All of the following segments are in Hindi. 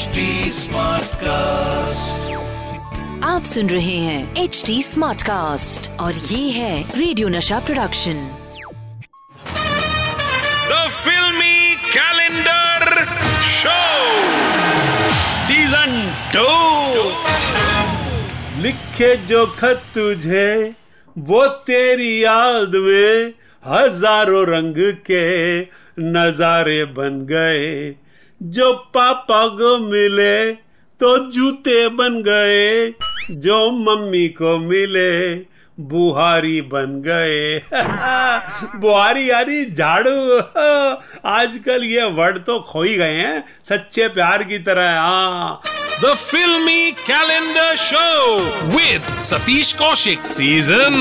HD कास्ट आप सुन रहे हैं एच डी स्मार्ट कास्ट और ये है radio Nasha production the filmy calendar show season two लिखे जो खत तुझे वो तेरी याद में हज़ारों रंग के नजारे बन गए। जो पापा को मिले तो जूते बन गए। जो मम्मी को मिले, बुहारी बन गए। बुहारी यानी झाड़ू। आजकल ये वर्ड तो खो ही गए हैं। सच्चे प्यार की तरह हाँ। The Filmy Calendar Show with Satish Kaushik. Season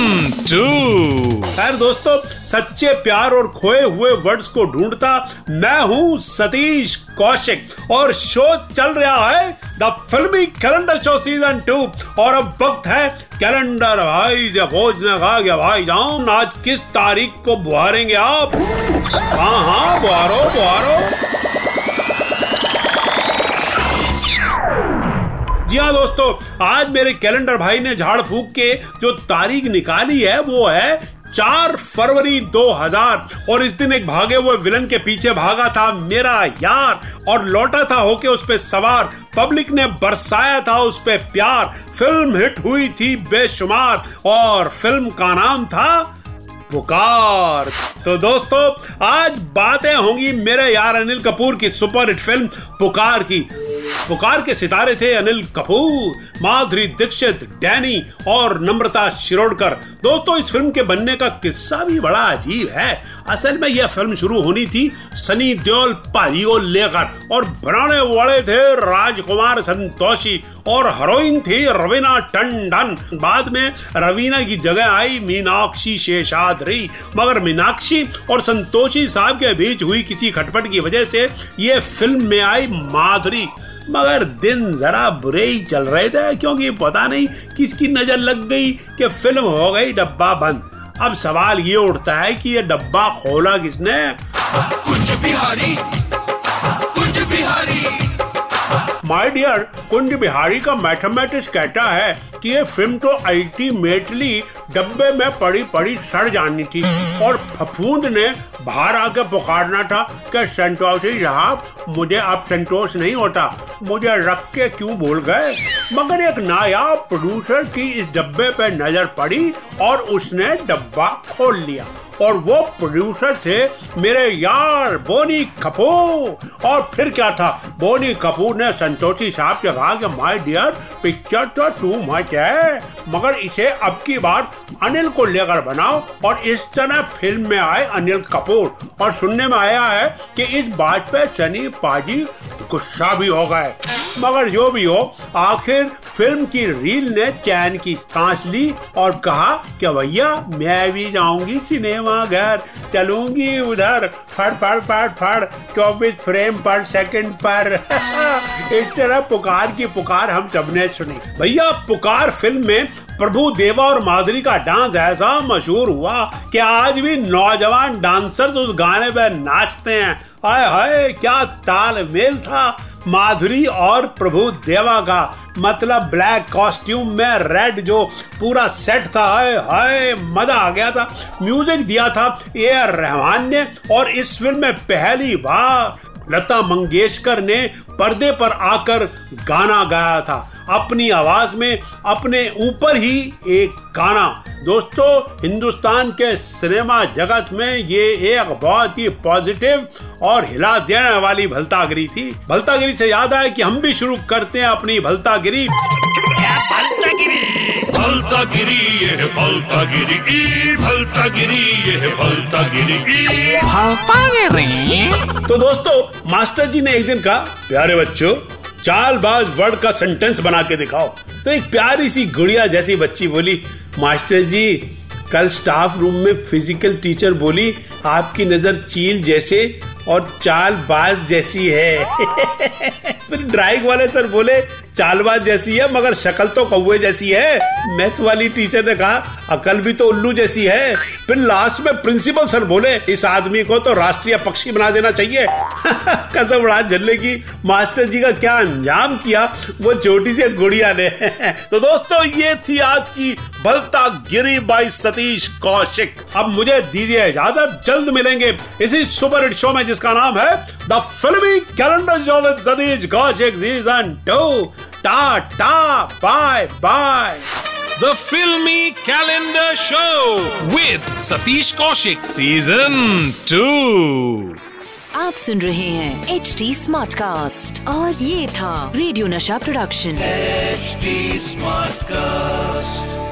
2. खैर दोस्तों, सच्चे प्यार और खोए हुए वर्ड्स को ढूंढता मैं हूँ सतीश कौशिक और शो चल रहा है द फिल्मी कैलेंडर शो सीज़न टू और अब वक्त है कैलेंडर भाई से भोजन खा गया भाई जान आज किस तारीख को बुहारेंगे आप हाँ हाँ बुहारो बुहारो जी हाँ दोस्तों, आज मेरे कैलेंडर भाई ने झाड़ फूक के जो तारीख निकाली है, वो है चार फरवरी 2000 और इस दिन एक भागे हुए विलन के पीछे भागा था मेरा यार और लौटा था होके उस पे सवार। पब्लिक ने बरसाया था उस पे प्यार। फ़िल्म हिट हुई थी बेशुमार और फ़िल्म का नाम था पुकार। तो दोस्तों, आज बातें होंगी मेरे यार अनिल कपूर की सुपर हिट फ़िल्म पुकार की। पुकार के सितारे थे अनिल कपूर, माधुरी दीक्षित, डैनी और नम्रता शिरोडकर। दोस्तों, इस फ़िल्म के बनने का किस्सा भी बड़ा अजीब है। असल में यह फ़िल्म शुरू होनी थी सनी देओल पाजी को लेकर और बनाने वाले थे राजकुमार संतोषी और हीरोइन थी रवीना टंडन। बाद में रवीना की जगह आई मीनाक्षी शेषाद्री। मगर मीनाक्षी और संतोषी साहब के बीच हुई किसी खटपट की वजह से ये फ़िल्म में आई माधुरी। मगर दिन जरा बुरे ही चल रहे थे क्योंकि पता नहीं किसकी नज़र लग गई कि फ़िल्म हो गई डब्बा बंद। अब सवाल ये उठता है कि ये डब्बा खोला किसने? कुंज बिहारी कुंज बिहारी। माय डियर कुंज बिहारी का मैथमेटिक्स कहता है कि ये फ़िल्म तो अल्टीमेटली डब्बे में पड़ी पड़ी सड़ जानी थी। और फफूंद ने बाहर आके पुकारना था कि संतोषी साहब मुझे अब संतोष नहीं होता। मुझे रख के क्यों भूल गए? मगर एक नायाब प्रोड्यूसर की इस डब्बे पे नज़र पड़ी और उसने डब्बा खोल लिया। और वो प्रोड्यूसर थे मेरे यार बोनी कपूर। और फिर क्या था? बोनी कपूर ने संतोषी साहब से कहा कि माय डियर पिक्चर तो टू मच है, मगर इसे अब की बार अनिल को लेकर बनाओ। और इस तरह फ़िल्म में आए अनिल कपूर। और सुनने में आया है कि इस बात पे सनी पाजी, गुस्सा भी हो गए। मगर जो भी हो, आखिर फ़िल्म की रील ने चैन की सांस ली और कहा कि भैया, मैं भी जाऊँगी सिनेमा घर। चलूँगी उधर, फड़ फड़ फड़ फड़, चौबीस फ्रेम पर सेकंड पर। इस तरह पुकार की पुकार हम सबने सुनी। भैया, पुकार फ़िल्म में प्रभु देवा और माधुरी का डांस ऐसा मशहूर हुआ कि आज भी नौजवान डांसर्स उस गाने पे नाचते हैं। हाय हाय, क्या तालमेल था माधुरी और प्रभु देवा का। मतलब ब्लैक कॉस्ट्यूम में रेड जो पूरा सेट था, हाय हाय, मज़ा आ गया था। म्यूज़िक दिया था ए आर रहमान ने और इस फ़िल्म में पहली बार लता मंगेशकर ने पर्दे पर आकर गाना गाया था। अपनी आवाज़ में अपने ऊपर ही एक गाना। दोस्तों, हिंदुस्तान के सिनेमा जगत में ये एक बहुत ही पॉजिटिव और हिला देने वाली भलतागिरी थी। भलतागिरी से याद आया कि हम भी शुरू करते हैं अपनी भलतागिरी। भलता गिरी ये है भलता गिरी ई भलता गिरी ये है भलता गिरी ई तो दोस्तों मास्टर जी ने एक दिन कहा प्यारे बच्चों चालबाज वर्ड का सेंटेंस बना के दिखाओ। तो एक प्यारी सी गुड़िया जैसी बच्ची बोली मास्टर जी कल स्टाफ रूम में फ़िज़िकल टीचर बोली आपकी नज़र चील जैसे और चाल बाज जैसी है। फिर ड्राइंग वाले सर बोले चालबाज जैसी है, मगर शक्ल तो कौए जैसी है। मैथ वाली टीचर ने कहा, अकल भी तो उल्लू जैसी है। फिर लास्ट में प्रिंसिपल सर बोले, इस आदमी को तो राष्ट्रीय पक्षी बना देना चाहिए। कसम उड़ा झल्ले की, मास्टर जी का क्या अंजाम किया, वो छोटी सी गुड़िया ने। तो दोस्तों, ये थी आज की बलता गिरी बाई सतीश कौशिक। अब मुझे दीजिए इजाज़त, जल्द मिलेंगे इसी सुपर हिट शो में जिसका नाम है the filmy calendar show with Satish Kaushik season two tata bye bye The Filmy Calendar Show with Satish Kaushik Season 2. आप सुन रहे हैं एच डी स्मार्ट कास्ट और ये था radio Nasha production HD smart Smartcast.